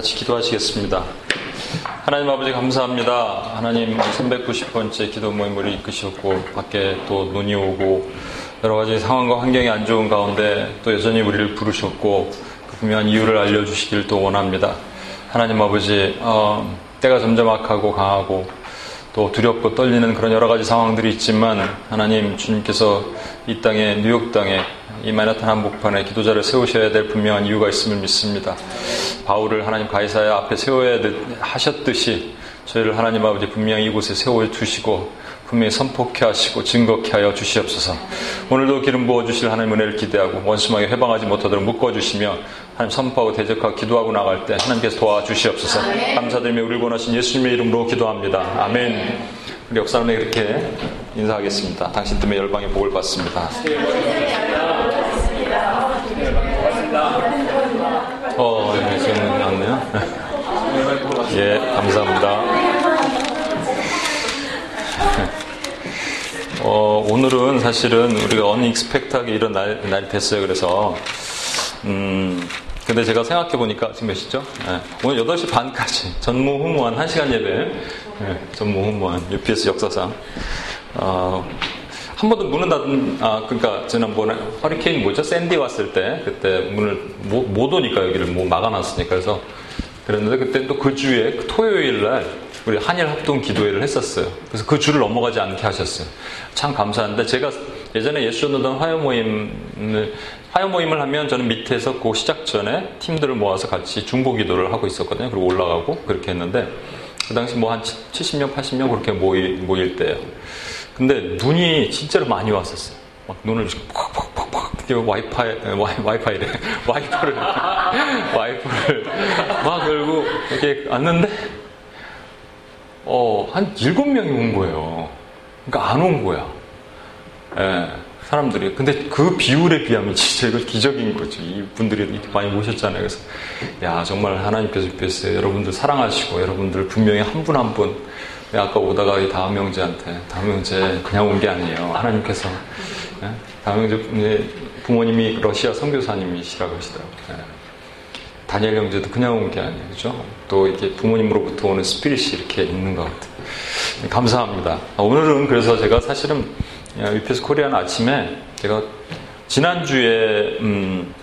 같이 기도하시겠습니다. 하나님 아버지 감사합니다. 하나님 390번째 기도 모임을 이끄셨고 밖에 또 눈이 오고 여러 가지 상황과 환경이 안 좋은 가운데 또 여전히 우리를 부르셨고 그 분명한 이유를 알려주시길 또 원합니다. 하나님 아버지 어, 때가 점점 악하고 강하고 또 두렵고 떨리는 그런 여러 가지 상황들이 있지만 하나님 주님께서 이 땅에 뉴욕 땅에 이 마나탄 한복판에 기도자를 세우셔야 될 분명한 이유가 있음을 믿습니다. 바울을 하나님 가이사야 앞에 세워야 하셨듯이 저희를 하나님 아버지 분명히 이곳에 세워 주시고 분명히 선포케 하시고 증거케 하여 주시옵소서. 오늘도 기름 부어 주실 하나님 은혜를 기대하고 원수막에 회방하지 못하도록 묶어 주시며 하나님 선포하고 대적하고 기도하고 나갈 때 하나님께서 도와주시옵소서. 감사드리며 우리를 원하신 예수님의 이름으로 기도합니다. 아멘. 우리 역사람에게 이렇게 인사하겠습니다. 당신 때문에 열방의 복을 받습니다. 어, 네, 지금 나왔네요. 예, 감사합니다. 어, 오늘은 사실은 우리가 언익스펙트하게 이런 날, 날이 됐어요. 그래서, 음, 근데 제가 생각해 보니까 지금 몇 시죠? 네, 오늘 8시 반까지 전무후무한 1시간 예배, 네, 전무후무한 UPS 역사상. 어, 한 번도 문을 닫은, 아, 그러니까 지난번에 허리케인 뭐죠? 샌디 왔을 때, 그때 문을 못, 못 오니까 여기를 뭐 막아놨으니까. 그래서 그랬는데 그때 또 그 주에 그 토요일 날 우리 한일 합동 기도회를 했었어요. 그래서 그 줄을 넘어가지 않게 하셨어요. 참 감사한데 제가 예전에 예수 전도단 화요 모임을 화요 모임을 하면 저는 밑에서 그 시작 전에 팀들을 모아서 같이 중보 기도를 하고 있었거든요. 그리고 올라가고 그렇게 했는데 그 당시 뭐 한 70명, 80명 그렇게 모일, 모일 때예요. 근데 눈이 진짜로 많이 왔었어요. 막 눈을 팍팍팍팍 와이파이 와이, 와이파이래 와이퍼를 와이퍼를 막 열고 이렇게 왔는데 어한 일곱 명이 온 거예요. 그러니까 안 온 거야. 예, 사람들이. 근데 그 비율에 비하면 진짜 이거 기적인 거죠. 이 분들이 이렇게 많이 모셨잖아요. 그래서 야 정말 하나님께서 께서 여러분들 사랑하시고 여러분들 분명히 한 분 한 분. 아까 오다가 이 다음 형제한테 다음 형제 그냥 온 게 아니에요. 하나님께서 예? 다음 형제 부모님이 러시아 선교사님이시라고 하시더라고요. 예. 다니엘 형제도 그냥 온 게 아니에요. 그죠? 또 이렇게 부모님으로부터 오는 spirit이 이렇게 있는 것 같아요. 감사합니다. 아, 오늘은 그래서 제가 사실은 위피스 코리아는 아침에 제가 지난주에 음,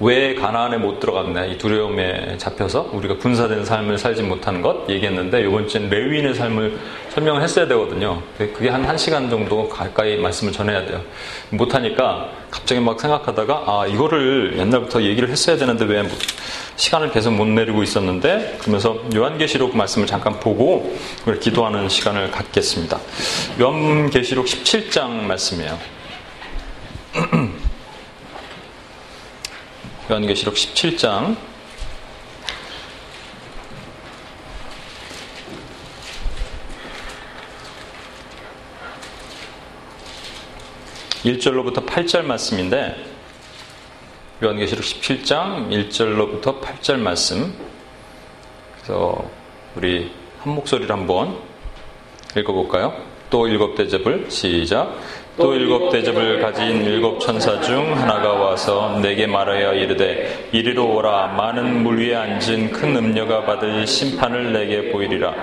왜 가나안에 못 들어갔냐 이 두려움에 잡혀서 우리가 군사된 삶을 살지 못하는 것 얘기했는데 이번 주엔 레위인의 삶을 설명을 했어야 되거든요. 그게 한 1시간 정도 가까이 말씀을 전해야 돼요. 못하니까 갑자기 막 생각하다가 아 이거를 옛날부터 얘기를 했어야 되는데 왜 시간을 계속 못 내리고 있었는데 그러면서 요한계시록 말씀을 잠깐 보고 기도하는 시간을 갖겠습니다. 요한계시록 17장 말씀이에요. 요한계시록 17장. 1절로부터 8절 말씀인데 요한계시록 17장 1절로부터 8절 말씀. 그래서 우리 한 목소리를 한번 읽어볼까요? 또 일곱 대접을 시작 또 일곱 대접을 가진 일곱 천사 중 하나가 와서 내게 말하여 이르되 이리로 오라. 많은 물 위에 앉은 큰 음녀가 받을 심판을 내게 보이리라.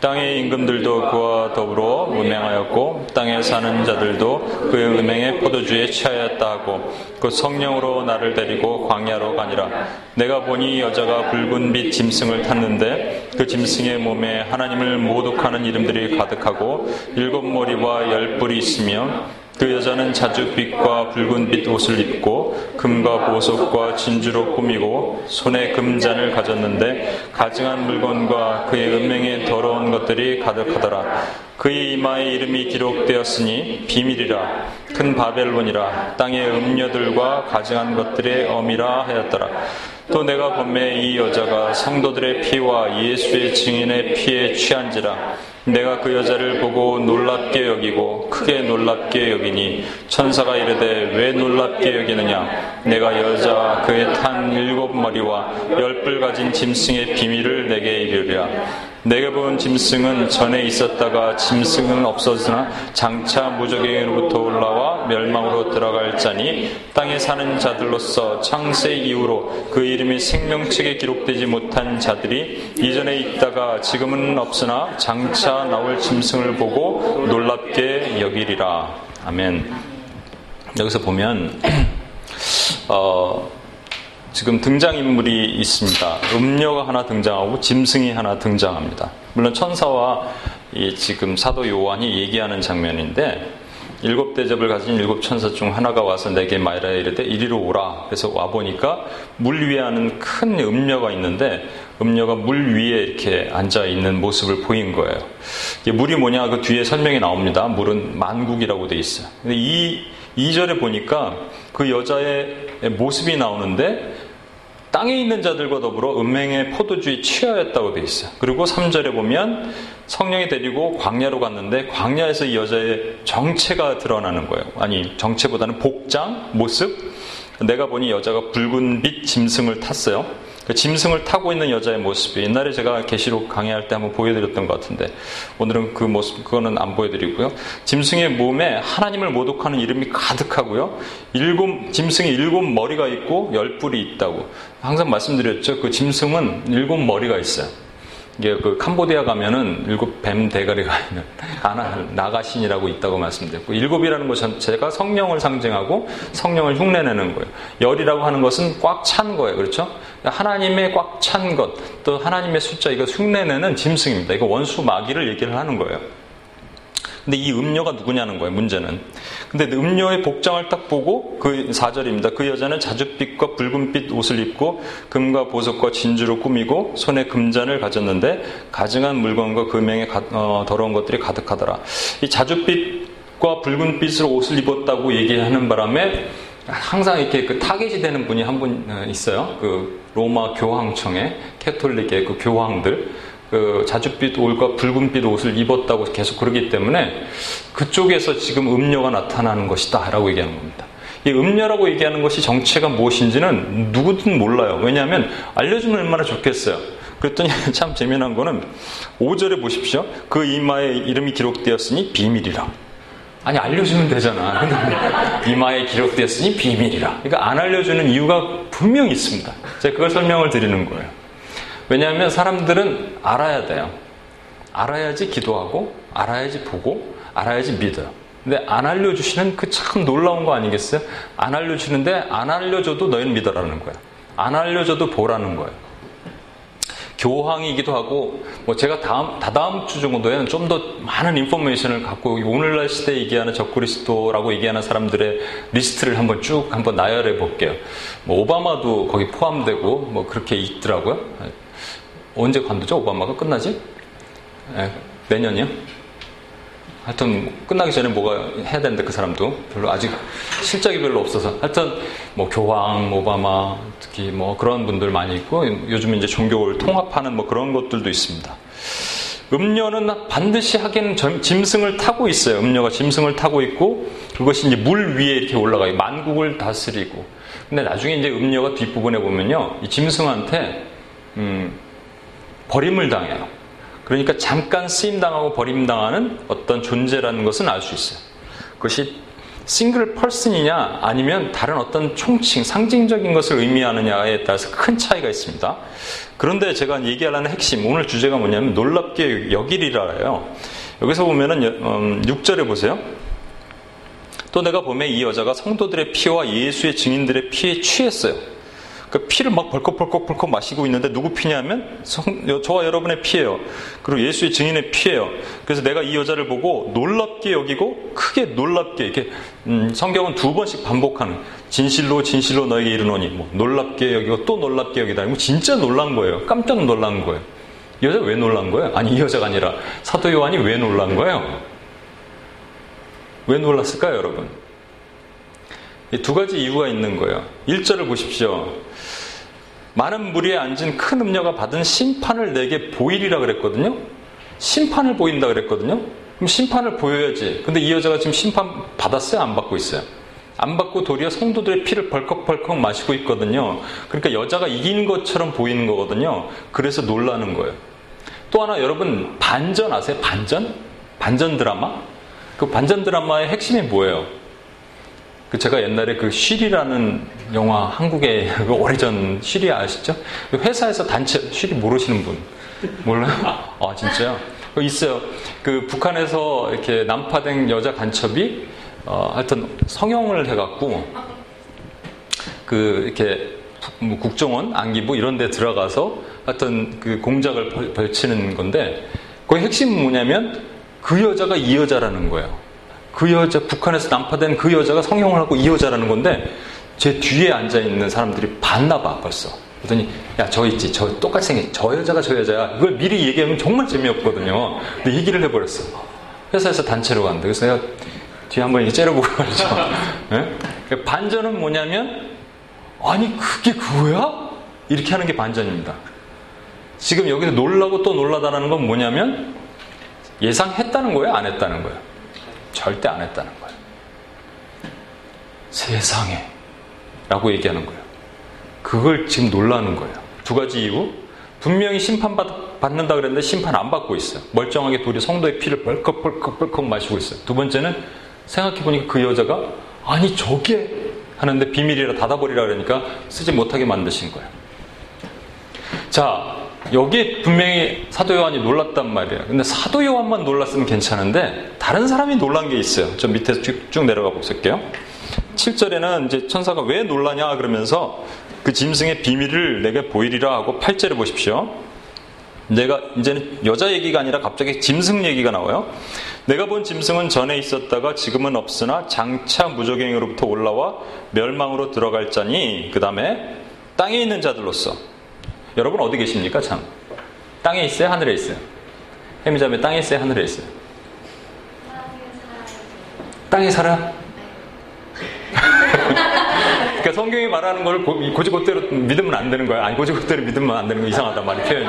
땅의 임금들도 그와 더불어 음행하였고 땅에 사는 자들도 그의 음행의 포도주에 취하였다 하고. 그 성령으로 나를 데리고 광야로 가니라. 내가 보니 여자가 붉은 빛 짐승을 탔는데 그 짐승의 몸에 하나님을 모독하는 이름들이 가득하고 일곱 머리와 열 뿔이 있으며 그 여자는 자줏빛과 붉은빛 옷을 입고 금과 보석과 진주로 꾸미고 손에 금잔을 가졌는데 가증한 물건과 그의 은명에 더러운 것들이 가득하더라. 그의 이마에 이름이 기록되었으니 비밀이라 큰 바벨론이라 땅의 음녀들과 가증한 것들의 어미라 하였더라. 또 내가 범매 이 여자가 성도들의 피와 예수의 증인의 피에 취한지라 내가 그 여자를 보고 놀랍게 여기고 크게 놀랍게 여기니 천사가 이르되 왜 놀랍게 여기느냐? 내가 여자와 그의 탄 일곱 머리와 열뿔 가진 짐승의 비밀을 내게 이르랴 내가 본 짐승은 전에 있었다가 짐승은 없어지나 장차 무적행으로부터 올라와 멸망으로 들어갈 자니 땅에 사는 자들로서 창세 이후로 그 이름이 생명책에 기록되지 못한 자들이 이전에 있다가 지금은 없으나 장차 나올 짐승을 보고 놀랍게 여기리라. 아멘. 여기서 보면 어, 지금 등장인물이 있습니다. 음녀가 하나 등장하고 짐승이 하나 등장합니다. 물론 천사와 이 지금 사도 요한이 얘기하는 장면인데 일곱 대접을 가진 일곱 천사 중 하나가 와서 내게 말하여 이르되 이리로 오라. 그래서 와 보니까 물 위에 하는 큰 음녀가 있는데 음녀가 물 위에 이렇게 앉아 있는 모습을 보인 거예요. 물이 뭐냐 그 뒤에 설명이 나옵니다. 물은 만국이라고 돼 있어요. 근데 이 2절에 보니까 그 여자의 모습이 나오는데 땅에 있는 자들과 더불어 음행의 포도주에 취하였다고 돼 있어요. 그리고 3절에 보면 성령이 데리고 광야로 갔는데 광야에서 이 여자의 정체가 드러나는 거예요. 아니, 정체보다는 복장, 모습. 내가 보니 여자가 붉은 빛 짐승을 탔어요. 그 짐승을 타고 있는 여자의 모습이 옛날에 제가 계시록 강의할 때 한번 보여드렸던 것 같은데 오늘은 그 모습 그거는 안 보여드리고요. 짐승의 몸에 하나님을 모독하는 이름이 가득하고요. 일곱 짐승이 일곱 머리가 있고 열 뿔이 있다고 항상 말씀드렸죠. 그 짐승은 일곱 머리가 있어요. 이게 그 캄보디아 가면은 일곱 뱀 대가리가 있는 가나 나가신이라고 있다고 말씀드렸고 일곱이라는 것 자체가 성령을 상징하고 성령을 흉내내는 거예요. 열이라고 하는 것은 꽉 찬 거예요. 그렇죠? 하나님의 꽉 찬 것, 또 하나님의 숫자 이거 흉내내는 짐승입니다. 이거 원수 마귀를 얘기를 하는 거예요. 근데 이 음녀가 누구냐는 거예요, 문제는. 근데 음녀의 복장을 딱 보고 그 4절입니다. 그 여자는 자줏빛과 붉은빛 옷을 입고 금과 보석과 진주로 꾸미고 손에 금잔을 가졌는데 가증한 물건과 금행에 어, 더러운 것들이 가득하더라. 이 자줏빛과 붉은빛으로 옷을 입었다고 얘기하는 바람에 항상 이렇게 그 타겟이 되는 분이 한 분 있어요. 그 로마 교황청의 캐톨릭의 그 교황들. 그 자줏빛 옷과 붉은빛 옷을 입었다고 계속 그러기 때문에 그쪽에서 지금 음녀가 나타나는 것이다 라고 얘기하는 겁니다. 이 음녀라고 얘기하는 것이 정체가 무엇인지는 누구든 몰라요. 왜냐하면 알려주면 얼마나 좋겠어요. 그랬더니 참 재미난 거는 5절에 보십시오. 그 이마에 이름이 기록되었으니 비밀이라. 아니 알려주면 되잖아. 이마에 기록되었으니 비밀이라. 그러니까 안 알려주는 이유가 분명히 있습니다. 제가 그걸 설명을 드리는 거예요. 왜냐하면 사람들은 알아야 돼요. 알아야지 기도하고, 알아야지 보고, 알아야지 믿어요. 근데 안 알려주시는 그 참 놀라운 거 아니겠어요? 안 알려주는데 안 알려줘도 너희는 믿어라는 거야. 안 알려줘도 보라는 거예요. 교황이기도 하고 뭐 제가 다음 다다음 주 정도에는 좀 더 많은 인포메이션을 갖고 오늘날 시대에 얘기하는 적그리스도라고 얘기하는 사람들의 리스트를 한번 쭉 한번 나열해 볼게요. 뭐 오바마도 거기 포함되고 뭐 그렇게 있더라고요. 언제 관두죠? 오바마가 끝나지? 네, 내년이요? 하여튼 끝나기 전에 뭐가 해야 되는데 그 사람도 별로 아직 실적이 별로 없어서 하여튼 뭐 교황, 오바마 특히 뭐 그런 분들 많이 있고 요즘 이제 종교를 통합하는 뭐 그런 것들도 있습니다. 음료는 반드시 하기는 짐승을 타고 있어요. 음료가 짐승을 타고 있고 그것이 이제 물 위에 이렇게 올라가 요. 만국을 다스리고. 근데 나중에 이제 음료가 뒷부분에 보면요. 이 짐승한테 음, 버림을 당해요. 그러니까 잠깐 쓰임당하고 버림당하는 어떤 존재라는 것은 알 수 있어요. 그것이 싱글 펄슨이냐 아니면 다른 어떤 총칭, 상징적인 것을 의미하느냐에 따라서 큰 차이가 있습니다. 그런데 제가 얘기하려는 핵심, 오늘 주제가 뭐냐면 놀랍게 여기리라예요. 여기서 보면은 6절에 음, 보세요. 또 내가 보면 이 여자가 성도들의 피와 예수의 증인들의 피에 취했어요. 그 피를 막 벌컥벌컥벌컥 마시고 있는데 누구 피냐면 성, 저와 여러분의 피예요. 그리고 예수의 증인의 피예요. 그래서 내가 이 여자를 보고 놀랍게 여기고 크게 놀랍게 이렇게 음, 성경은 두 번씩 반복하는 진실로 진실로 너에게 이르노니 뭐 놀랍게 여기고 또 놀랍게 여기다. 뭐 진짜 놀란 거예요. 깜짝 놀란 거예요. 이 여자 왜 놀란 거예요? 아니 이 여자가 아니라 사도 요한이 왜 놀란 거예요? 왜 놀랐을까요, 여러분? 두 가지 이유가 있는 거예요. 1절을 보십시오. 많은 무리에 앉은 큰 음녀가 받은 심판을 내게 보이리라 그랬거든요. 심판을 보인다 그랬거든요. 그럼 심판을 보여야지. 근데 이 여자가 지금 심판 받았어요? 안 받고 있어요? 안 받고 도리어 성도들의 피를 벌컥벌컥 마시고 있거든요. 그러니까 여자가 이긴 것처럼 보이는 거거든요. 그래서 놀라는 거예요. 또 하나 여러분 반전 아세요? 반전? 반전 드라마? 그 반전 드라마의 핵심이 뭐예요? 그 제가 옛날에 그 쉬리라는 영화 한국의 그 오래전 쉬리 아시죠? 그 회사에서 단체 쉬리 모르시는 분 몰라요? 아 진짜요? 그 있어요. 그 북한에서 이렇게 난파된 여자 간첩이 어, 하여튼 성형을 해갖고 그 이렇게 뭐 국정원 안기부 이런 데 들어가서 하여튼 그 공작을 벌 치는 건데 그 핵심은 뭐냐면 그 여자가 이 여자라는 거예요. 그 여자 북한에서 난파된 그 여자가 성형을 하고 이 여자라는 건데 제 뒤에 앉아 있는 사람들이 봤나 봐 벌써. 그랬더니 야 저 있지 저 똑같이 생긴 저 여자가 저 여자야 이걸 미리 얘기하면 정말 재미없거든요. 근데 얘기를 해버렸어. 회사에서 단체로 간다. 그래서 내가 뒤에 한번 째려보고 말이죠. 네? 반전은 뭐냐면 아니 그게 그거야? 이렇게 하는 게 반전입니다. 지금 여기서 놀라고 또 놀라다라는 건 뭐냐면 예상했다는 거예요? 안 했다는 거예요? 절대 안 했다는 거예요. 세상에 라고 얘기하는 거예요. 그걸 지금 놀라는 거예요. 두 가지 이유. 분명히 심판받는다 그랬는데 심판 안 받고 있어요. 멀쩡하게 둘이 성도의 피를 벌컥벌컥벌컥 마시고 있어요. 두 번째는 생각해보니까 그 여자가 아니 저게 하는데 비밀이라 닫아버리라 그러니까 쓰지 못하게 만드신 거예요. 자, 여기에 분명히 사도 요한이 놀랐단 말이에요. 근데 사도 요한만 놀랐으면 괜찮은데 다른 사람이 놀란 게 있어요. 저 밑에서 쭉, 쭉 내려가 보실게요. 7절에는 이제 천사가 왜 놀라냐 그러면서 그 짐승의 비밀을 내게 보이리라 하고 8절에 보십시오. 내가 이제는 여자 얘기가 아니라 갑자기 짐승 얘기가 나와요. 내가 본 짐승은 전에 있었다가 지금은 없으나 장차 무적행으로부터 올라와 멸망으로 들어갈 자니 그 다음에 땅에 있는 자들로서 여러분 어디 계십니까 참? 땅에 있어요? 하늘에 있어요? 해미자매 땅에 있어요? 하늘에 있어요? 땅에 살아? 그러니까 성경이 말하는 걸 고지고대로 믿으면 안 되는 거야. 아니 고지고대로 믿으면 안 되는 거 이상하단 말이 표현이.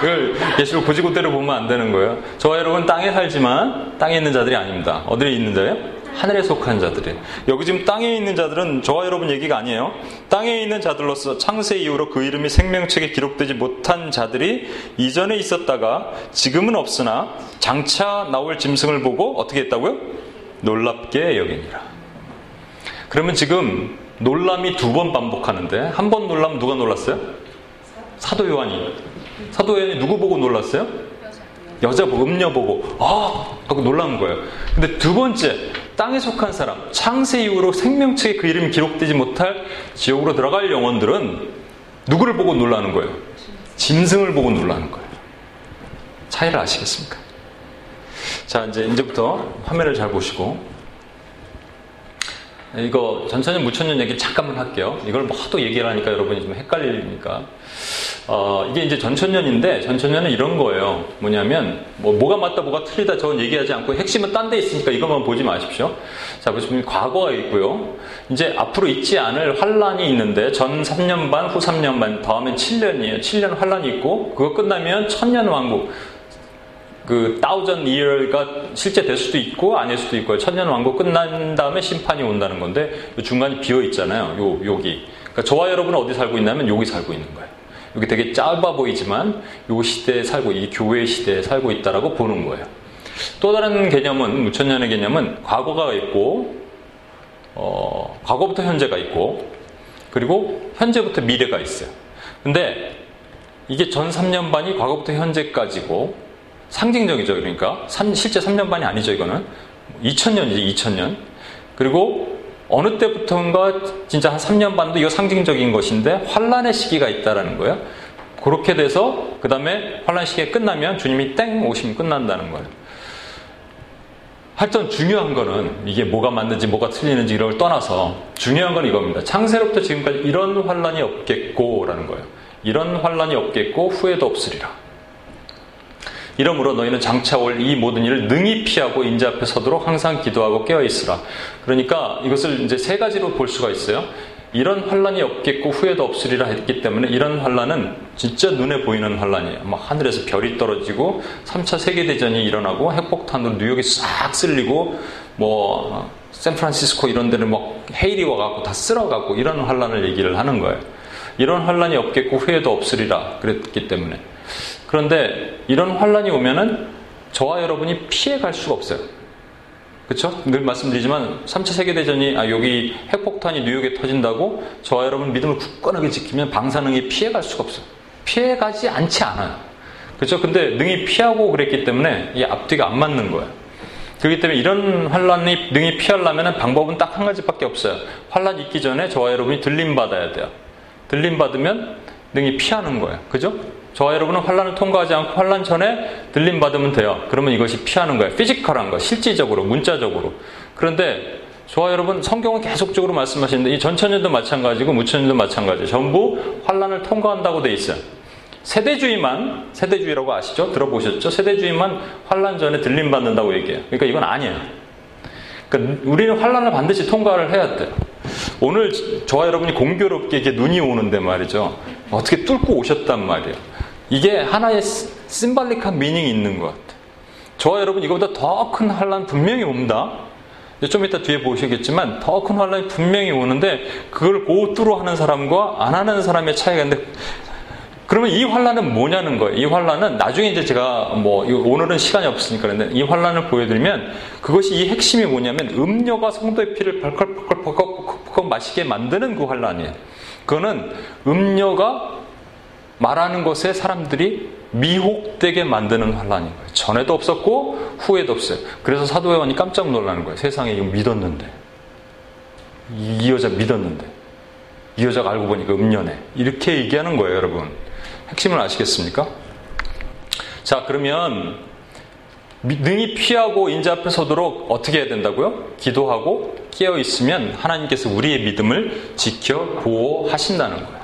그걸 예시로 고지고대로 보면 안 되는 거예요. 저와 여러분 땅에 살지만 땅에 있는 자들이 아닙니다. 어디에 있는 자예요? 하늘에 속한 자들이. 여기 지금 땅에 있는 자들은 저와 여러분 얘기가 아니에요. 땅에 있는 자들로서 창세 이후로 그 이름이 생명책에 기록되지 못한 자들이 이전에 있었다가 지금은 없으나 장차 나올 짐승을 보고 어떻게 했다고요? 놀랍게 여기니라. 그러면 지금 놀람이 두 번 반복하는데 한 번 놀라면 누가 놀랐어요? 사도 요한이. 사도 요한이 누구 보고 놀랐어요? 여자 보고 음녀 보고 아 하고 놀란 거예요. 근데 두 번째 땅에 속한 사람 창세 이후로 생명책에 그 이름이 기록되지 못할 지옥으로 들어갈 영혼들은 누구를 보고 놀라는 거예요? 짐승을 보고 놀라는 거예요. 차이를 아시겠습니까? 자 이제 이제부터 화면을 잘 보시고 이거 전천년 무천년 얘기를 잠깐만 할게요. 이걸 뭐 하도 얘기를 하니까 여러분이 좀 헷갈리니까. 어, 이게 이제 전천년인데 전천년은 이런 거예요. 뭐냐면 뭐 뭐가 맞다 뭐가 틀리다 저건 얘기하지 않고 핵심은 딴 데 있으니까 이것만 보지 마십시오. 자 보시면 과거가 있고요. 이제 앞으로 있지 않을 환란이 있는데 전 3년 반, 후 3년 반, 다음엔 7년이에요. 7년 환란이 있고 그거 끝나면 천년 왕국. 그 다우전 이어가 실제 될 수도 있고 아닐 수도 있고 천년 왕국 끝난 다음에 심판이 온다는 건데 중간이 비어 있잖아요. 요 여기. 그러니까 저와 여러분은 어디 살고 있냐면 여기 살고 있는 거예요. 여기 되게 짧아 보이지만 요 시대에 살고 이 교회 시대에 살고 있다라고 보는 거예요. 또 다른 개념은 무천년의 개념은 과거가 있고 어, 과거부터 현재가 있고 그리고 현재부터 미래가 있어요. 근데 이게 전 3년 반이 과거부터 현재까지고 상징적이죠. 그러니까 실제 3년 반이 아니죠. 이거는 2000년이지 2000년. 그리고 어느 때부터인가 진짜 한 3년 반도 이거 상징적인 것인데 환란의 시기가 있다라는 거예요. 그렇게 돼서 그 다음에 환란 시기가 끝나면 주님이 땡 오시면 끝난다는 거예요. 하여튼 중요한 거는 이게 뭐가 맞는지 뭐가 틀리는지 이런 걸 떠나서 중요한 건 이겁니다. 창세로부터 지금까지 이런 환란이 없겠고라는 거예요. 이런 환란이 없겠고 후회도 없으리라. 이러므로 너희는 장차 올 이 모든 일을 능히 피하고 인자 앞에 서도록 항상 기도하고 깨어 있으라. 그러니까 이것을 이제 세 가지로 볼 수가 있어요. 이런 환란이 없겠고 후회도 없으리라 했기 때문에 이런 환란은 진짜 눈에 보이는 환란이에요. 막 하늘에서 별이 떨어지고 3차 세계 대전이 일어나고 핵폭탄으로 뉴욕이 싹 쓸리고 뭐 샌프란시스코 이런 데는 막 헤일이 와갖고 다 쓸어갖고 이런 환란을 얘기를 하는 거예요. 이런 환란이 없겠고 후회도 없으리라 그랬기 때문에 그런데 이런 환란이 오면은 저와 여러분이 피해 갈 수가 없어요. 그렇죠? 늘 말씀드리지만 3차 세계 대전이 아 여기 핵폭탄이 뉴욕에 터진다고 저와 여러분 믿음을 굳건하게 지키면 방사능이 피해 갈 수가 없어요. 피해 가지 않지 않아요. 그렇죠? 근데 능히 피하고 그랬기 때문에 이 앞뒤가 안 맞는 거예요. 그렇기 때문에 이런 환란이 능히 피하려면 방법은 딱 한 가지밖에 없어요. 환란 있기 전에 저와 여러분이 들림 받아야 돼요. 들림 받으면 능히 피하는 거예요. 그죠? 저와 여러분은 환란을 통과하지 않고 환란 전에 들림 받으면 돼요. 그러면 이것이 피하는 거예요. physical한 거, 실질적으로, 문자적으로. 그런데 저와 여러분 성경은 계속적으로 말씀하시는데 이 전천년도 마찬가지고 무천년도 마찬가지. 전부 환란을 통과한다고 돼 있어요. 세대주의만 세대주의라고 아시죠? 들어보셨죠? 세대주의만 환란 전에 들림 받는다고 얘기해요. 그러니까 이건 아니에요. 그러니까 우리는 환란을 반드시 통과를 해야 돼요. 오늘 저와 여러분이 공교롭게 이게 눈이 오는데 말이죠. 어떻게 뚫고 오셨단 말이에요. 이게 하나의 심발릭한 미닝이 있는 것 같아요. 저와 여러분 이거보다 더 큰 환란 분명히 옵니다. 좀 이따 뒤에 보시겠지만 더 큰 환란이 분명히 오는데 그걸 고뚜로 하는 사람과 안 하는 사람의 차이가 있는데 그러면 이 환란은 뭐냐는 거예요. 이 환란은 나중에 이제 제가 뭐 오늘은 시간이 없으니까 그런데 이 환란을 보여드리면 그것이 이 핵심이 뭐냐면 음료가 성도의 피를 벌컥벌컥벌컥 마시게 만드는 그 환란이에요. 그거는 음료가 말하는 것에 사람들이 미혹되게 만드는 환란인 거예요. 전에도 없었고 후에도 없어요. 그래서 사도 회원이 깜짝 놀라는 거예요. 세상에 이거 믿었는데 이 여자 믿었는데 이 여자가 알고 보니까 음녀네 이렇게 얘기하는 거예요, 여러분. 핵심을 아시겠습니까? 자, 그러면 능히 피하고 인자 앞에 서도록 어떻게 해야 된다고요? 기도하고 깨어 있으면 하나님께서 우리의 믿음을 지켜 보호하신다는 거예요.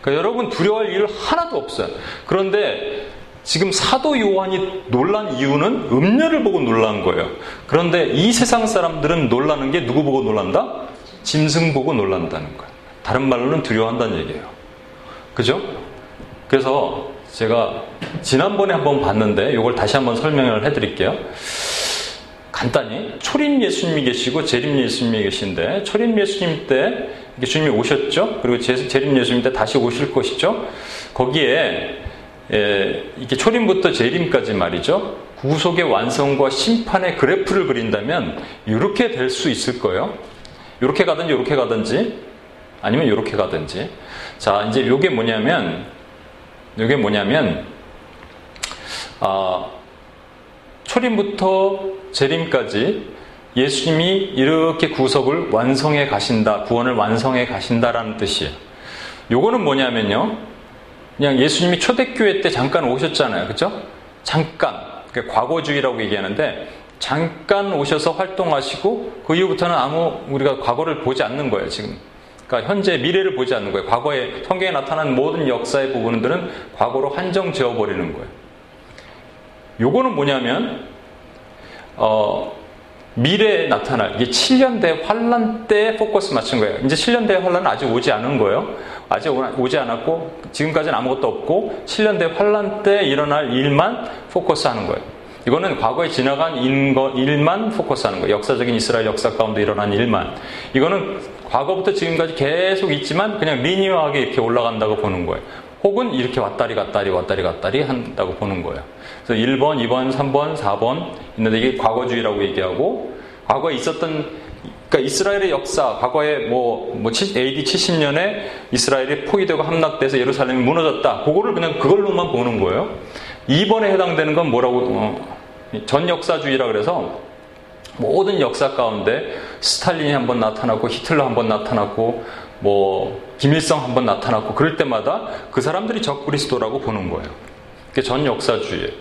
그러니까 여러분 두려워할 일 하나도 없어요. 그런데 지금 사도 요한이 놀란 이유는 음녀를 보고 놀란 거예요. 그런데 이 세상 사람들은 놀라는 게 누구 보고 놀란다? 짐승 보고 놀란다는 거예요. 다른 말로는 두려워한다는 얘기예요. 그죠? 그래서 제가 지난번에 한번 봤는데 이걸 다시 한번 설명을 해드릴게요. 간단히 초림 예수님이 계시고 재림 예수님이 계신데 초림 예수님 때 주님이 오셨죠. 그리고 재림 예수님 때 다시 오실 것이죠. 거기에 예, 이게 초림부터 재림까지 말이죠. 구속의 완성과 심판의 그래프를 그린다면 이렇게 될 수 있을 거예요. 이렇게 가든지 이렇게 가든지 아니면 이렇게 가든지. 자 이제 이게 뭐냐면 이게 뭐냐면 아, 초림부터 재림까지 예수님이 이렇게 구속을 완성해 가신다, 구원을 완성해 가신다라는 뜻이에요. 요거는 뭐냐면요. 그냥 예수님이 초대교회 때 잠깐 오셨잖아요. 그죠? 잠깐. 그러니까 과거주의라고 얘기하는데 잠깐 오셔서 활동하시고 그 이후부터는 아무 우리가 과거를 보지 않는 거예요, 지금. 그러니까 현재 미래를 보지 않는 거예요. 과거에 성경에 나타난 모든 역사의 부분들은 과거로 한정 지어 버리는 거예요. 요거는 뭐냐면 어, 미래에 나타날 이게 7년대 환란 때 포커스 맞춘 거예요. 이제 7년대 환란은 아직 오지 않은 거예요. 아직 오지 않았고 지금까지는 아무것도 없고 7년대 환란 때 일어날 일만 포커스하는 거예요. 이거는 과거에 지나간 일만 포커스하는 거예요. 역사적인 이스라엘 역사 가운데 일어난 일만. 이거는 과거부터 지금까지 계속 있지만 그냥 리니어하게 이렇게 올라간다고 보는 거예요. 혹은 이렇게 왔다리 갔다리 왔다리 갔다리 한다고 보는 거예요. 그래서 1번, 2번, 3번, 4번 있는데 이게 과거주의라고 얘기하고 과거에 있었던 그러니까 이스라엘의 역사, 과거에 뭐, 뭐 AD 70년에 이스라엘이 포위되고 함락돼서 예루살렘이 무너졌다. 그거를 그냥 그걸로만 보는 거예요. 2번에 해당되는 건 뭐라고, 어, 전 역사주의라 그래서 모든 역사 가운데 스탈린이 한번 나타났고 히틀러 한번 나타났고 뭐 김일성 한번 나타났고 그럴 때마다 그 사람들이 적그리스도라고 보는 거예요. 그게 전 역사주의.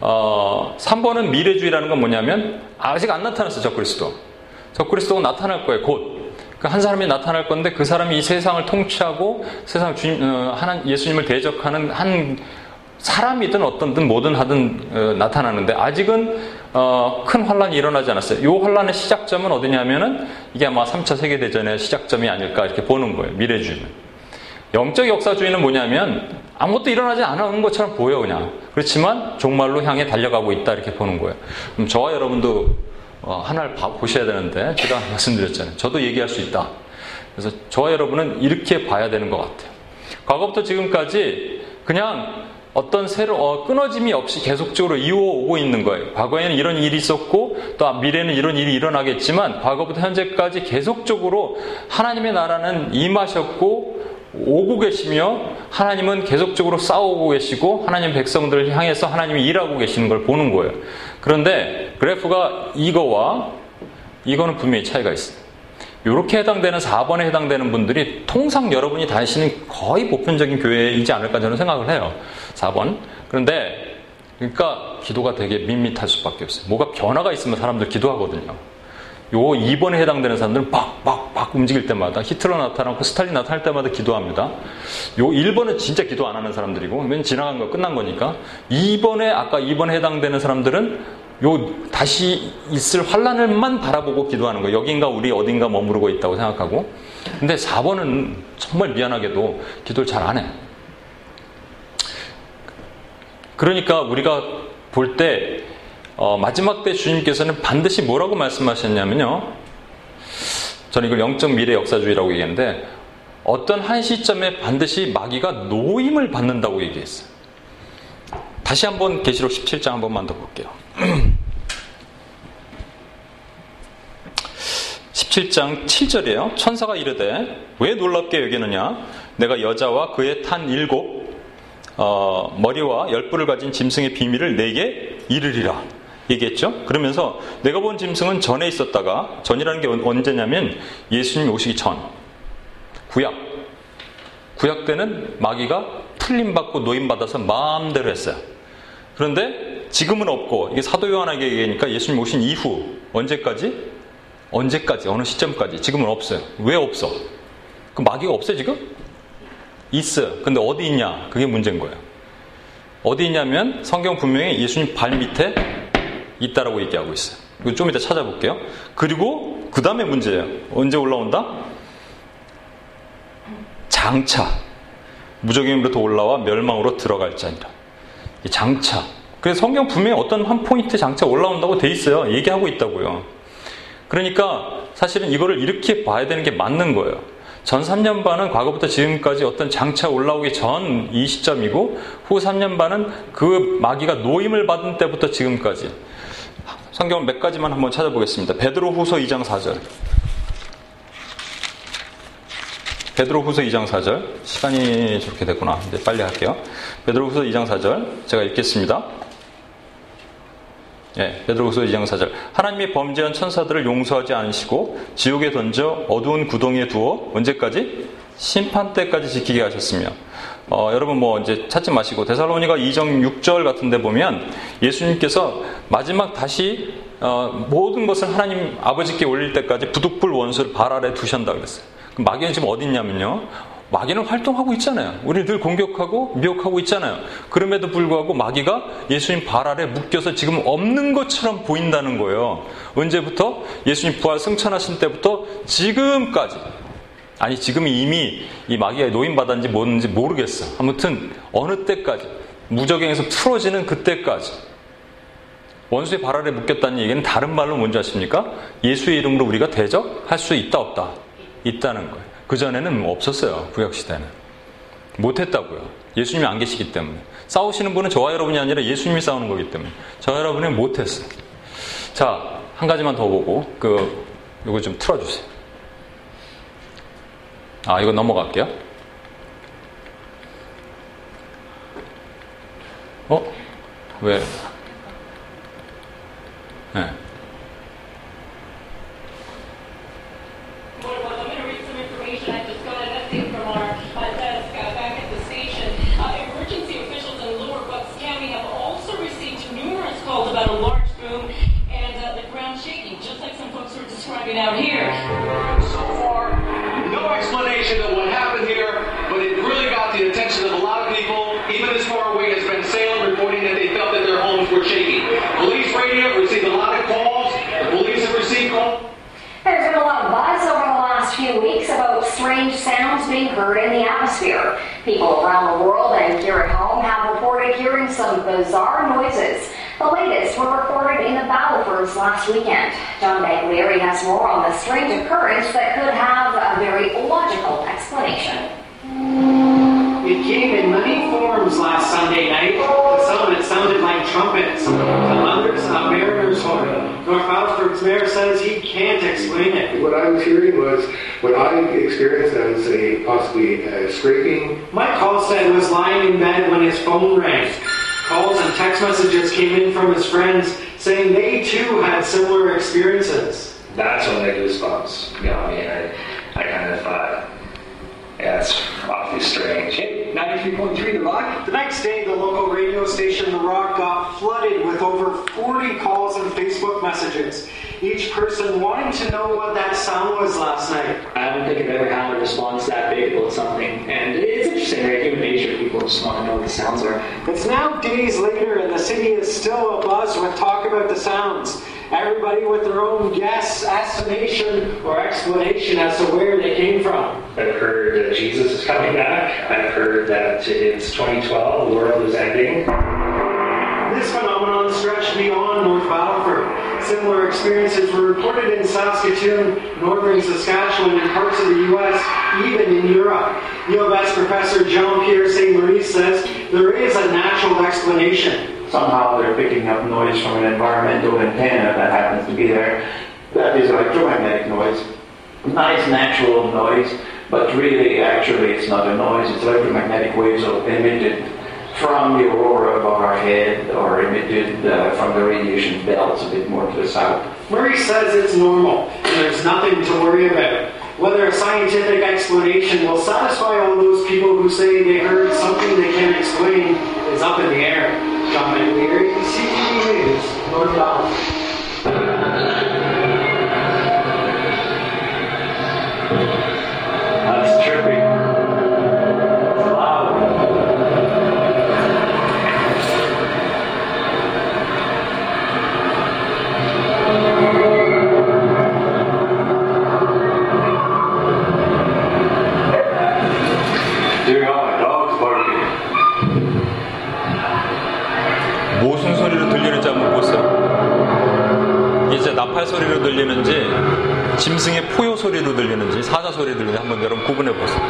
어, 3번은 미래주의라는 건 뭐냐면 아직 안 나타났어 적그리스도. 적그리스도가 나타날 거예요. 곧. 그러니까 한 사람이 나타날 건데 그 사람이 이 세상을 통치하고 세상 주님 어, 하나 예수님을 대적하는 한 사람이든 어떤든 뭐든 하든 어, 나타나는데 아직은 어, 큰 환란이 일어나지 않았어요. 이 환란의 시작점은 어디냐면은 이게 아마 3차 세계 대전의 시작점이 아닐까 이렇게 보는 거예요. 미래주의는. 영적 역사주의는 뭐냐면 아무것도 일어나지 않은 것처럼 보여 그냥. 그렇지만 종말로 향해 달려가고 있다 이렇게 보는 거예요. 그럼 저와 여러분도 어, 하나를 보셔야 되는데 제가 말씀드렸잖아요. 저도 얘기할 수 있다. 그래서 저와 여러분은 이렇게 봐야 되는 것 같아요. 과거부터 지금까지 그냥 어떤 새로 어, 끊어짐이 없이 계속적으로 이어오고 있는 거예요. 과거에는 이런 일이 있었고 또 미래는 이런 일이 일어나겠지만 과거부터 현재까지 계속적으로 하나님의 나라는 임하셨고 오고 계시며 하나님은 계속적으로 싸우고 계시고 하나님 백성들을 향해서 하나님이 일하고 계시는 걸 보는 거예요. 그런데 그래프가 이거와 이거는 분명히 차이가 있어요. 이렇게 해당되는 4번에 해당되는 분들이 통상 여러분이 다니시는 거의 보편적인 교회이지 않을까 저는 생각을 해요. 4번. 그런데 그러니까 기도가 되게 밋밋할 수밖에 없어요. 뭐가 변화가 있으면 사람들 기도하거든요. 요 2번에 해당되는 사람들은 막, 막, 막 움직일 때마다 히틀러 나타나고 스탈린 나타날 때마다 기도합니다. 요 1번은 진짜 기도 안 하는 사람들이고, 맨 지나간 거 끝난 거니까. 2번에, 아까 2번에 해당되는 사람들은 요 다시 있을 환란을만 바라보고 기도하는 거예요. 여긴가 우리 어딘가 머무르고 있다고 생각하고. 근데 4번은 정말 미안하게도 기도를 잘 안 해. 그러니까 우리가 볼때 어, 마지막 때 주님께서는 반드시 뭐라고 말씀하셨냐면요. 저는 이걸 영적 미래 역사주의라고 얘기하는데 어떤 한 시점에 반드시 마귀가 노임을 받는다고 얘기했어요. 다시 한번 계시록 17장 한 번만 더 볼게요. 17장 7절이에요. 천사가 이르되 왜 놀랍게 여기느냐? 내가 여자와 그의 탄 일곱 어, 머리와 열뿔을 가진 짐승의 비밀을 내게 이르리라. 얘기했죠. 그러면서 내가 본 짐승은 전에 있었다가 전이라는 게 언제냐면 예수님이 오시기 전 구약 구약 때는 마귀가 풀림 받고 노임 받아서 마음대로 했어요. 그런데 지금은 없고 이게 사도 요한에게 얘기하니까 예수님 오신 이후 언제까지 언제까지 어느 시점까지 지금은 없어요. 왜 없어? 그 마귀가 없어요 지금? 있어요. 근데 어디 있냐? 그게 문제인 거예요. 어디 있냐면 성경 분명히 예수님 발 밑에 있다라고 얘기하고 있어요. 이거 좀 이따 찾아볼게요. 그리고 그 다음에 문제예요. 언제 올라온다? 장차. 무적임으로부터 올라와 멸망으로 들어갈 자니라. 장차. 그래서 성경 분명히 어떤 한 포인트 장차 올라온다고 돼 있어요. 얘기하고 있다고요. 그러니까 사실은 이거를 이렇게 봐야 되는 게 맞는 거예요. 전 3년 반은 과거부터 지금까지 어떤 장차 올라오기 전 이 시점이고 후 3년 반은 그 마귀가 노임을 받은 때부터 지금까지 성경 몇 가지만 한번 찾아보겠습니다. 베드로 후서 2장 4절. 베드로 후서 2장 4절. 시간이 저렇게 됐구나. 이제 빨리 할게요. 베드로 후서 2장 4절. 제가 읽겠습니다. 예, 베드로후서 2장 4절. 하나님이 범죄한 천사들을 용서하지 않으시고 지옥에 던져 어두운 구덩이에 두어 언제까지 심판 때까지 지키게 하셨으며 어, 여러분 뭐 이제 찾지 마시고 데살로니가 2장 6절 같은 데 보면 예수님께서 마지막 다시 어, 모든 것을 하나님 아버지께 올릴 때까지 부득불 원수를 발 아래 두셨다 그랬어요. 그럼 마귀는 지금 어디 있냐면요. 마귀는 활동하고 있잖아요. 우리 늘 공격하고 미혹하고 있잖아요. 그럼에도 불구하고 마귀가 예수님 발 아래 묶여서 지금 없는 것처럼 보인다는 거예요. 언제부터? 예수님 부활 승천하신 때부터 지금까지 아니 지금 이미 이 마귀가 노인받았는지 뭔지 모르겠어. 아무튼 어느 때까지 무적행에서 풀어지는 그때까지 원수의 발 아래 묶였다는 얘기는 다른 말로 뭔지 아십니까? 예수의 이름으로 우리가 대적할 수 있다 없다 있다는 거예요. 그 전에는 없었어요. 구약 시대는 못했다고요. 예수님이 안 계시기 때문에 싸우시는 분은 저와 여러분이 아니라 예수님이 싸우는 거기 때문에 저와 여러분은 못했어요. 자, 한 가지만 더 보고 그 이거 좀 틀어주세요. 아, 이거 넘어갈게요. 어? 왜? 네. happening here. So far, no explanation of what happened here, but it really got the attention of a lot of people, even as far away as Ben Salem, reporting that they felt that their homes were shaking. Police radio received a lot of calls. The police have received calls. There's been a lot of buzz over the last few weeks about strange sounds being heard in the atmosphere. People around the world and here at home have reported hearing some bizarre noises. The latest were recorded in the Battleford last weekend. John Baglieri has more on the strange occurrence that could have a very logical explanation. It came in many forms last Sunday night. Some of it sounded like trumpets, and others a mariner's horn. North Battleford's mayor says he can't explain it. What I was hearing was what I experienced as a possibly a scraping. Mike Halstead was lying in bed when his phone rang. Calls and text messages came in from his friends saying they too had similar experiences. That's when the goosebumps got me, and I, I kind of thought, yeah, it's awfully strange. Hey, 93.3 The Rock? The next day, the local radio station The Rock got flooded with over 40 calls and Facebook messages. Each person wanting to know what that sound was last night. I don't think I've ever had a response that big about something. And it's interesting, right? Human nature, people just want to know what the sounds are. It's now days later, and the city is still abuzz with talk about the sounds. Everybody with their own guess, estimation, or explanation as to where they came from. I've heard that Jesus is coming back. I've heard that it's 2012, the world is ending. This phenomenon stretched beyond North Battleford. Similar experiences were reported in Saskatoon, northern Saskatchewan, and parts of the U.S., even in Europe. U of S professor Jean Pierre St. Maurice says there is a natural explanation. Somehow they're picking up noise from an environmental antenna that happens to be there. That is electromagnetic noise. Nice natural noise, but really, actually, it's not a noise. It's electromagnetic waves emitted from the aurora above our head or emitted uh, from the radiation belts a bit more to the south. Murray says it's normal, there's nothing to worry about. Whether a scientific explanation will satisfy all those people who say they heard something they can't explain is up in the air. Coming here, see you, Lord God. 소리로 들리는지, 짐승의 포효 소리로 들리는지, 사자 소리로 들리는지 한번 여러분 구분해 보세요.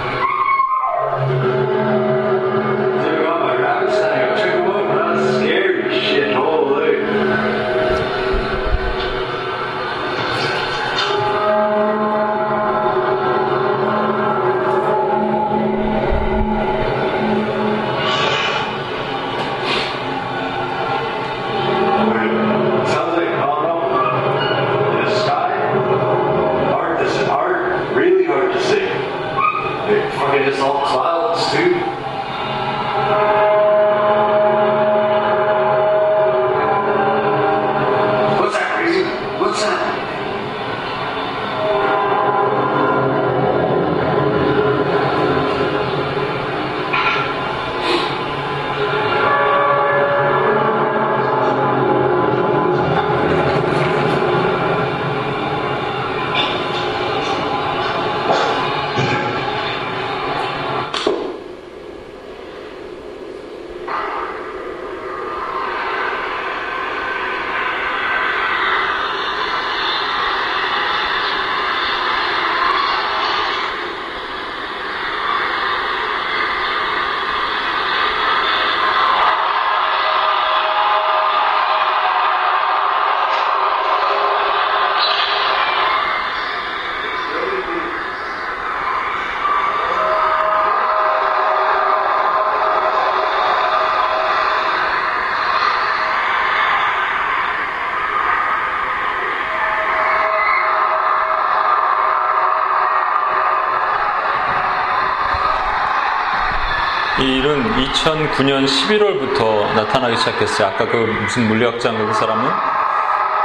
2009년 11월부터 나타나기 시작했어요. 아까 그 무슨 물리학자인가 그 사람은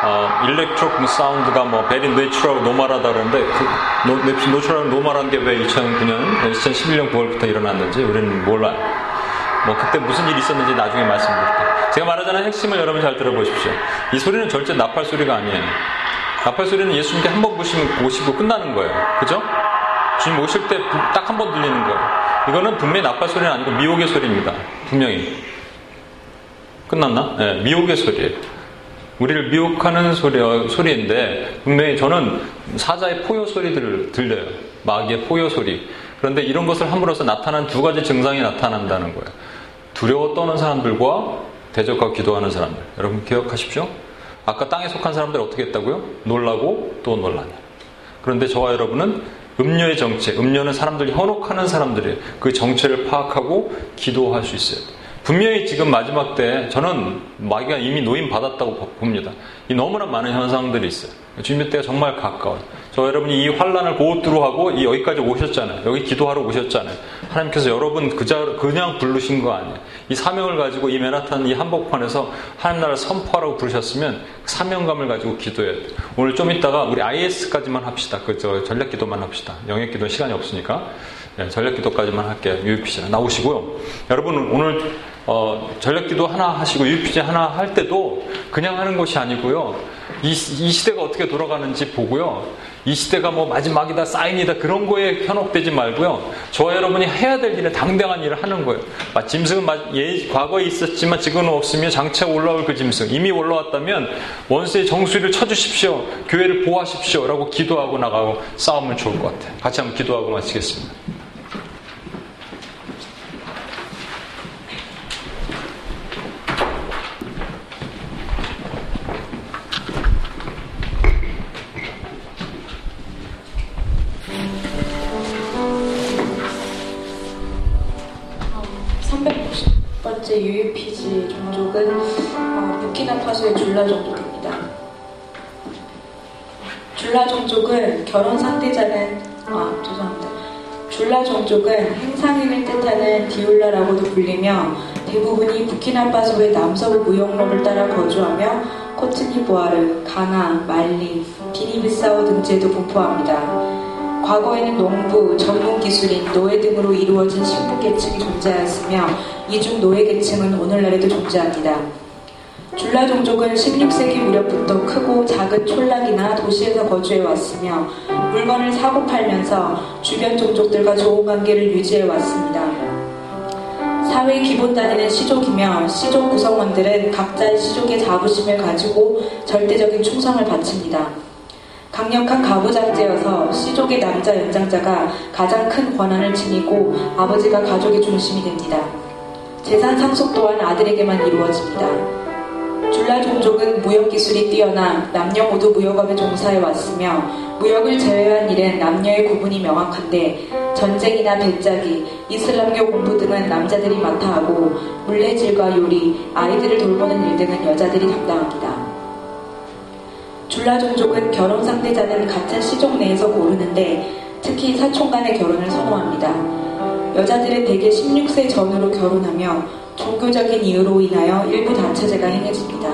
어, electro sound가 뭐 very natural normal하다 그러는데 그 노, natural normal한 게 왜 2009년, 2011년 9월부터 일어났는지 우리는 몰라요. 뭐 그때 무슨 일이 있었는지 나중에 말씀드릴게요. 제가 말하자는 핵심을 여러분 잘 들어보십시오. 이 소리는 절대 나팔 소리가 아니에요. 나팔 소리는 예수님께서 한 번 부시면 부시고 끝나는 거예요. 그죠? 주님 오실 때 딱 한 번 들리는 거예요. 이거는 분명히 나팔 소리는 아니고 미혹의 소리입니다. 분명히. 끝났나? 네, 미혹의 소리예요. 우리를 미혹하는 소리, 소리인데 분명히 저는 사자의 포효 소리들을 들려요. 마귀의 포효 소리. 그런데 이런 것을 함으로써 나타난 두 가지 증상이 나타난다는 거예요. 두려워 떠는 사람들과 대적하고 기도하는 사람들. 여러분 기억하십시오. 아까 땅에 속한 사람들 어떻게 했다고요? 놀라고 또 놀라냐. 그런데 저와 여러분은 음료의 정체, 음료는 사람들이 현혹하는 사람들의 그 정체를 파악하고 기도할 수 있어요. 분명히 지금 마지막 때 저는 마귀가 이미 노임 받았다고 봅니다. 이 너무나 많은 현상들이 있어요. 주님의 때가 정말 가까워요. 저 여러분이 이 환란을 고투로 이 여기까지 오셨잖아요. 여기 기도하러 오셨잖아요. 하나님께서 여러분 그자, 그냥 부르신 거 아니에요. 이 사명을 가지고 이 맨하탄 이 한복판에서 하나님 나라를 선포하라고 부르셨으면 사명감을 가지고 기도해야 돼요. 오늘 좀 이따가 우리 IS까지만 합시다. 그저 전략 기도만 합시다. 영역 기도는 시간이 없으니까. 네, 전략 기도까지만 할게요. UPC 나오시고요. 여러분 오늘 어, 전략 기도 하나 하시고 UPC 하나 할 때도 그냥 하는 것이 아니고요. 이, 이 시대가 어떻게 돌아가는지 보고요. 이 시대가 뭐 마지막이다, 사인이다, 그런 거에 현혹되지 말고요. 저와 여러분이 해야 될 일에 당당한 일을 하는 거예요. 짐승은 예, 과거에 있었지만 지금은 없으며 장차 올라올 그 짐승. 이미 올라왔다면 원수의 정수리를 쳐주십시오. 교회를 보호하십시오. 라고 기도하고 나가고 싸우면 좋을 것 같아요. 같이 한번 기도하고 마치겠습니다. 종족은 행상인을 뜻하는 디올라라고도 불리며 대부분이 부키나파소의 남서부 무역로를 따라 거주하며 코트니보아르, 가나, 말리, 비니비사우 등지에도 분포합니다. 과거에는 농부, 전문 기술인, 노예 등으로 이루어진 신부 계층이 존재하였으며 이중 노예 계층은 오늘날에도 존재합니다. 줄라 종족은 16세기 무렵부터 크고 작은 촌락이나 도시에서 거주해 왔으며 물건을 사고 팔면서 주변 종족들과 좋은 관계를 유지해 왔습니다. 사회 기본 단위는 시족이며 시족 구성원들은 각자의 시족의 자부심을 가지고 절대적인 충성을 바칩니다. 강력한 가부장제여서 시족의 남자 연장자가 가장 큰 권한을 지니고 아버지가 가족의 중심이 됩니다. 재산 상속 또한 아들에게만 이루어집니다. 줄라 종족은 무역 기술이 뛰어나 남녀 모두 무역업에 종사해 왔으며 무역을 제외한 일은 남녀의 구분이 명확한데 전쟁이나 배짜기, 이슬람교 공부 등은 남자들이 맡아 하고 물레질과 요리, 아이들을 돌보는 일 등은 여자들이 담당합니다. 줄라 종족은 결혼 상대자는 같은 시족 내에서 고르는데 특히 사촌 간의 결혼을 선호합니다. 여자들은 대개 16세 전후로 결혼하며 종교적인 이유로 인하여 일부 단체제가 행해집니다.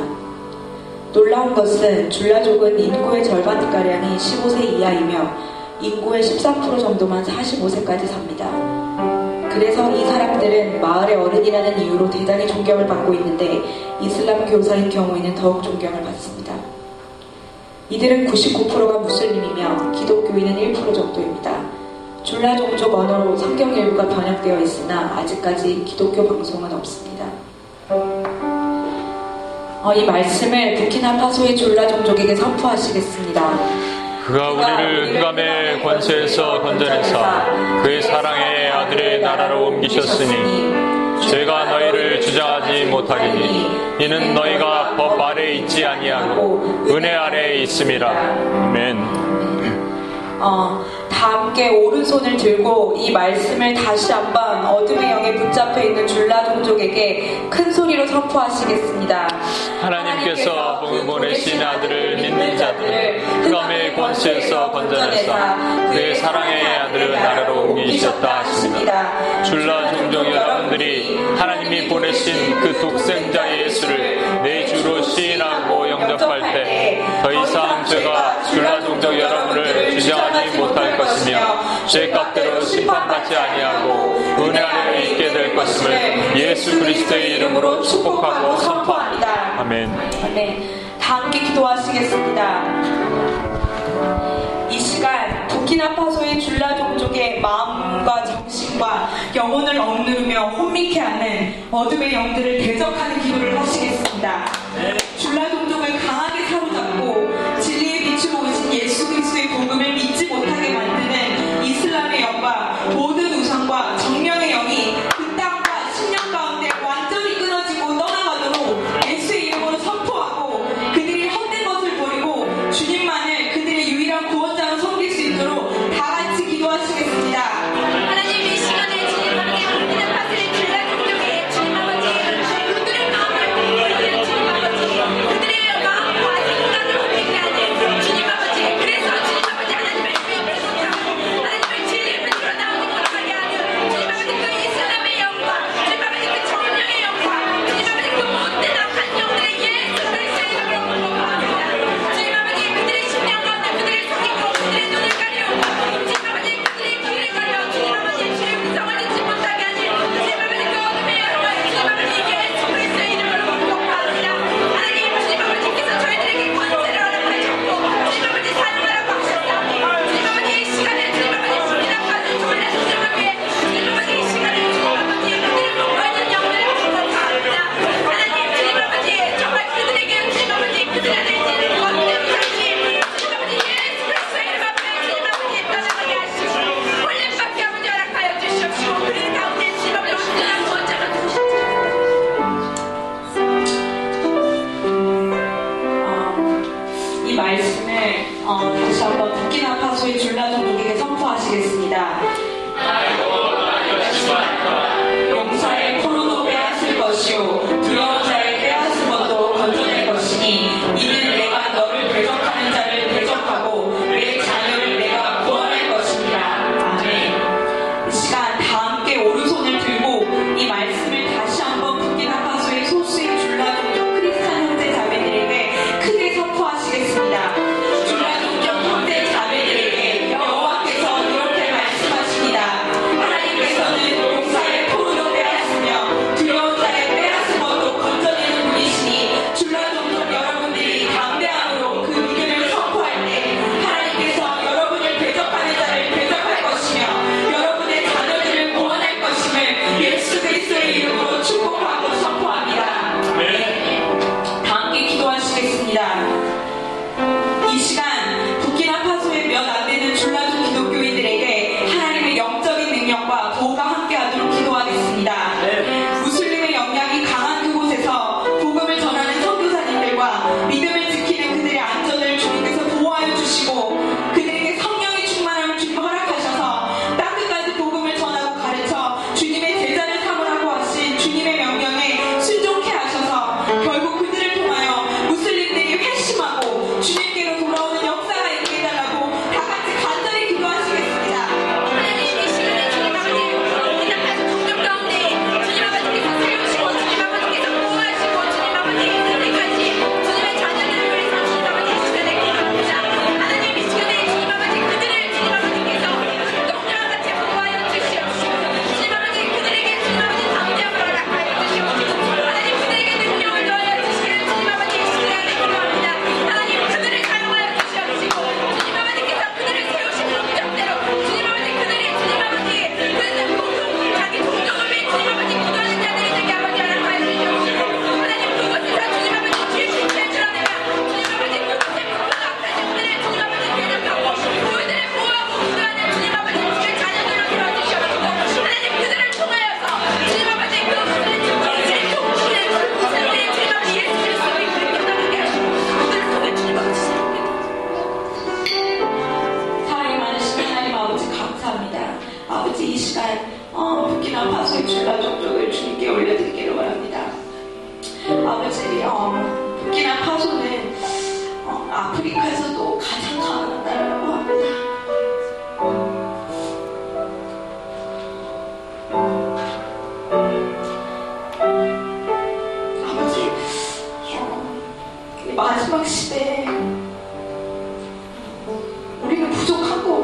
놀라운 것은 줄라족은 인구의 절반가량이 15세 이하이며 인구의 13% 정도만 45세까지 삽니다. 그래서 이 사람들은 마을의 어른이라는 이유로 대단히 존경을 받고 있는데 이슬람 교사인 경우에는 더욱 존경을 받습니다. 이들은 99%가 무슬림이며 기독교인은 1% 정도입니다. 줄라 종족 언어로 성경 일부가 번역되어 있으나 아직까지 기독교 방송은 없습니다. 어, 이 말씀을 부키나파소의 줄라 종족에게 선포하시겠습니다. 그가 우리를 흑암의 권세에서 건져내사 그의 사랑의 아들의 나라로 옮기셨으니 죄가 너희를 주장하지 못하리니 이는 너희가 법 아래 있지 아니하고 은혜 아래 있음이라. 아멘. 어, 다 함께 오른손을 들고 이 말씀을 다시 한번 어둠의 영에 붙잡혀 있는 줄라 종족에게 큰 소리로 선포하시겠습니다. 하나님께서 보내신 아들을 믿는 자들을 흑암의 권세에서 건져내사 그의 사랑의 아들을 나라로 옮기셨다 하십니다. 줄라 종족 여러분들이 하나님이 보내신 그 독생자 예수를 내 주로 시인하고 영접할 때 더 이상 제가 귤라 종족 여러분을 주장하지 못할 것이며 죄 값대로 심판받지 아니하고 은혜 아래 있게 될 것임을 예수 그리스도의 이름으로 축복하고 선포합니다. 아멘. 네, 다 함께 기도하시겠습니다. 이 시간 부키나파소의 줄라 종족의 마음과 정신과 영혼을 억누르며 혼미케 하는 어둠의 영들을 대적하는 기도를 하시겠습니다. 네. 줄라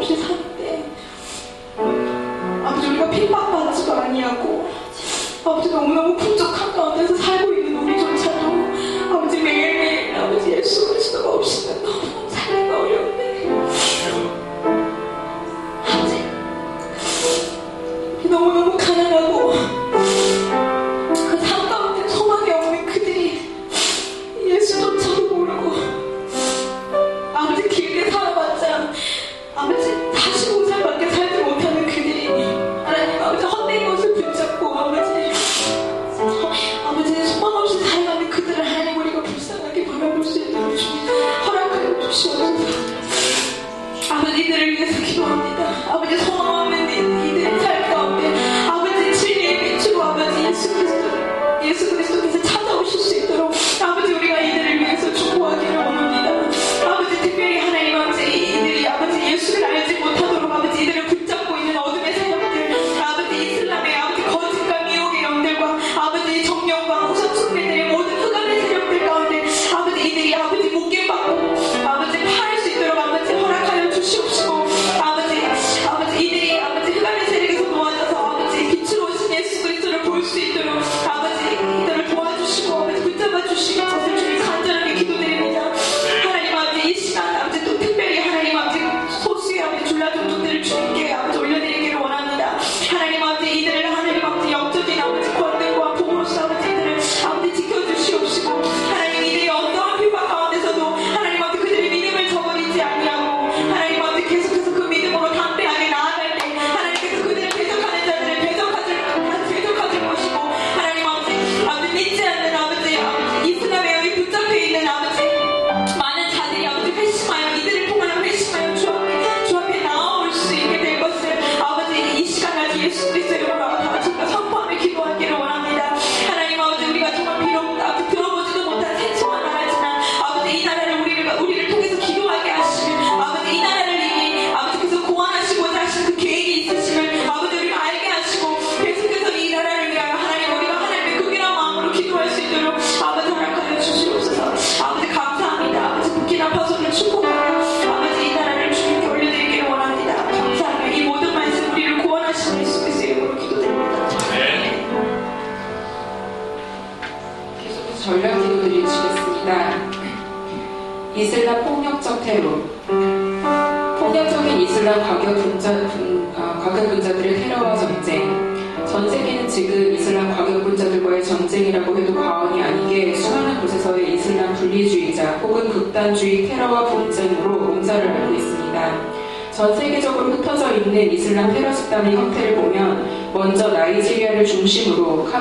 없이 살때 아버지 우리가 핍박받지도 아니하고. 아버지 너무너무 풍족한 가운데서 살고 있는 우리조차도 아버지 매일매일 아버지 예수 그리스도가 없이는 너무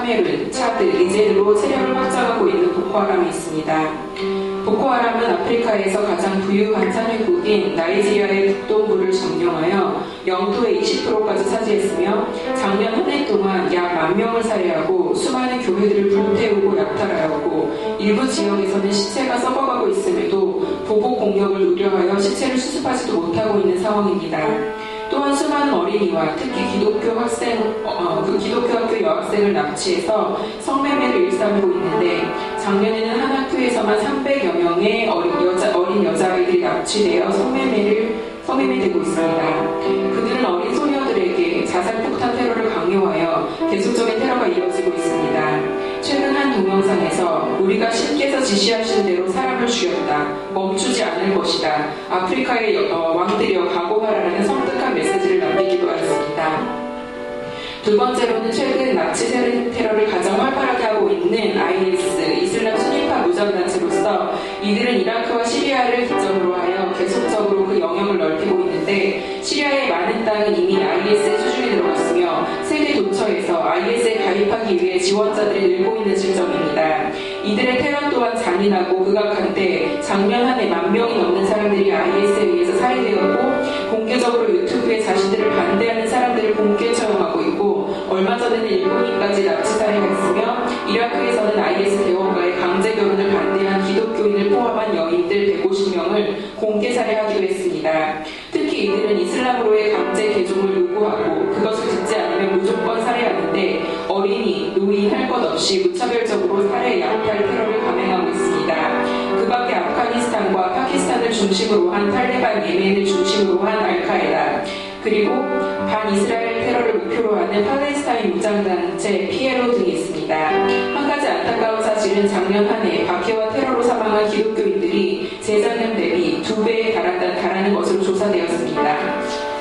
카메룬, 차드, 니제르로 세력을 확장하고 있는 보코하람이 있습니다. 보코하람은 아프리카에서 가장 부유한 산유국인 나이지리아의 북동부를 점령하여 영토의 20%까지 차지했으며 작년 한 해 동안 약 만 명을 살해하고 수많은 교회들을 불태우고 약탈하였고 일부 지역에서는 시체가 썩어가고 있음에도 보복 공격을 우려하여 시체를 수습하지도 못하고 있는 상황입니다. 또한 수많은 어린이와 특히 기독교 학생, 어, 그 기독교 학교 여학생을 납치해서 성매매를 일삼고 있는데 작년에는 한 학교에서만 300여 명의 어린 여자, 어린 여자아이들이 납치되어 성매매를 성매매되고 있습니다. 그들은 어린 소녀들에게 자살폭탄 테러를 강요하여 계속적인 테러가 이어지고 있습니다. 최근 한 동영상에서 우리가 신께서 지시하신 대로 사람을 죽였다. 멈추지 않을 것이다. 아프리카의 여- 어, 왕들이여 각오하라는 섬뜩 남기기도 하였습니다. 두 번째로는 최근 테러- 테러를 가장 활발하게 하고 있는 IS, 이슬람 순위파 무장단체로서 이들은 이라크와 시리아를 기점으로 하여 계속적으로 그 영역을 넓히고 있는데 시리아의 많은 땅은 이미 IS의 수중에 들어갔으며 세계 도처에서 IS에 가입하기 위해 지원자들이 늘고 있는 실정입니다. 이들의 테러 또한 잔인하고 극악한데 작년 한 해 만 명이 넘는 사람들이 IS에 의해서 살해되었고 공개적으로 유튜브에 자신들을 반대하는 사람들을 공개 처형하고 있고 얼마 전에는 일본인까지 납치 살해가 있으며 이라크에서는 IS 대원과의 강제 결혼을 반대한 기독교인을 포함한 여인들 150명을 공개 살해하기도 했습니다. 특히 이들은 이슬람으로의 강제 개종을 요구하고 그것을 듣지 않으면 무조건 살해하는데 어린이, 노인 할 것 없이 무차별적으로 살해, 약탈, 테러를 감행 중심으로 한 탈레반 예멘을 중심으로 한 알카에다 그리고 반이스라엘 테러를 목표로 하는 팔레스타인 무장단체 피에로 등이 있습니다. 한 가지 안타까운 사실은 작년 한 해 박해와 테러로 사망한 기독교인들이 재작년 대비 두 배에 달한다, 달하는 것으로 조사되었습니다.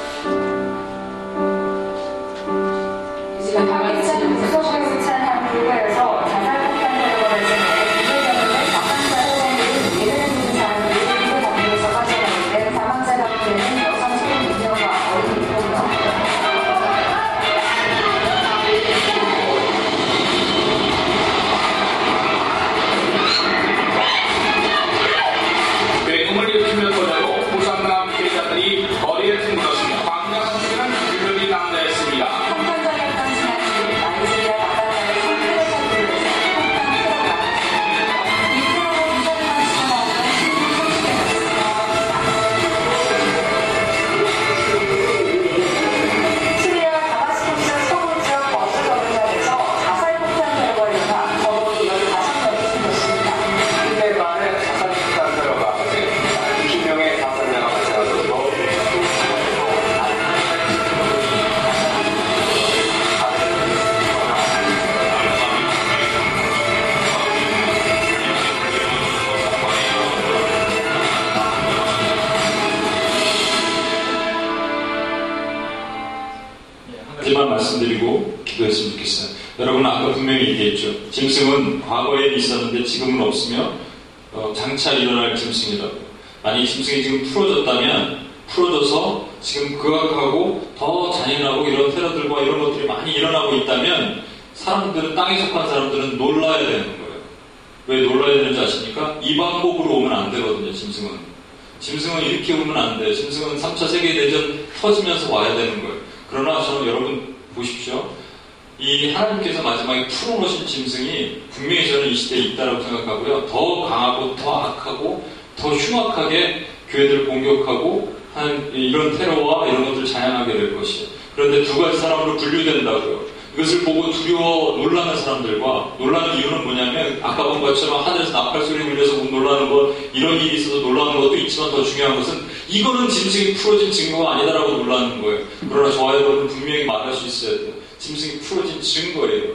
기도했으면 좋겠어요. 여러분 아까 분명히 얘기했죠. 짐승은 과거에 있었는데 지금은 없으며 어, 장차 일어날 짐승이라고. 만약 짐승이 지금 풀어졌다면 풀어져서 지금 극악하고 더 잔인하고 이런 테러들과 이런 것들이 많이 일어나고 있다면 사람들은 땅에 속한 사람들은 놀라야 되는 거예요. 왜 놀라야 되는지 아십니까? 이 방법으로 오면 안 되거든요, 짐승은. 짐승은 이렇게 오면 안 돼요. 짐승은 3차 세계대전 터지면서 와야 되는 거예요. 그러나 저는 여러분 보십시오. 이 하나님께서 마지막에 풀어놓으신 짐승이 분명히 저는 이 시대에 있다고 생각하고요. 더 강하고 더 악하고 더 흉악하게 교회들을 공격하고 하는 이런 테러와 이런 것들을 자양하게 될 것이에요. 그런데 두 가지 사람으로 분류된다고요. 이것을 보고 두려워 놀라는 사람들과 놀라는 이유는 뭐냐면 아까 본 것처럼 하늘에서 나팔 소리 울려서 놀라는 것 이런 일이 있어서 놀라는 것도 있지만 더 중요한 것은 이거는 짐승이 풀어진 증거가 아니다라고 놀라는 거예요. 그러나 저와 여러분은 분명히 말할 수 있어야 돼요. 짐승이 풀어진 증거예요.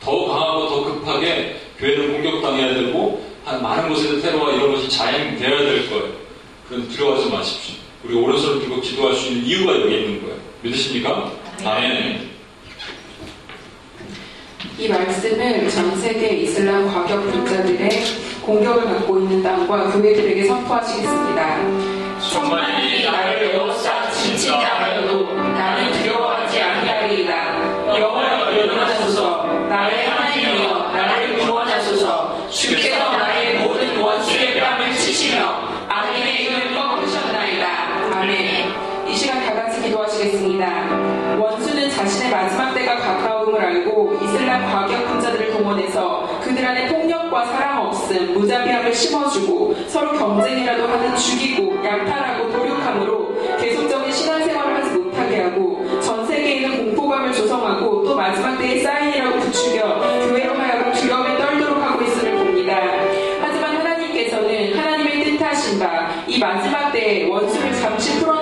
더 강하고 더 급하게 교회를 공격당해야 되고 한 많은 곳에서 테러와 이런 것이 자행되어야 될 거예요. 그런 두려워하지 마십시오. 우리 오른손을 들고 기도할 수 있는 이유가 여기 있는 거예요. 믿으십니까? 아멘. 이 말씀을 전 세계 이슬람 과격 분자들의 공격을 받고 있는 땅과 교회들에게 선포하시겠습니다. 천만이 나를 여호사 지 여호와 일어나소서 나의 하나님이여 나를 구원하소서 주께서 나의 모든 원수의 뺨을 치시며 악인의 입을 꺾으셨나이다. 아멘. 이 시간 다 같이 기도하시겠습니다. 원수는 자신의 마지막 때가 가까움을 알고 이슬람 과격 분자들을 동원해서 그들 안에 폭력과 사랑 없음, 무자비함을 심어주고 서로 경쟁이라도 하듯 죽이고 약탈하고 도륙함으로 계속적인 신앙생활을 하지 못하게 하고 전 세계에는 공포감을 조성하고 또 마지막 때의 사인이라고 부추겨 교회로 하여금 두려움에 떨도록 하고 있음을 봅니다. 하지만 하나님께서는 하나님의 뜻하신 바 이 마지막 때에 원수를 잠시 풀어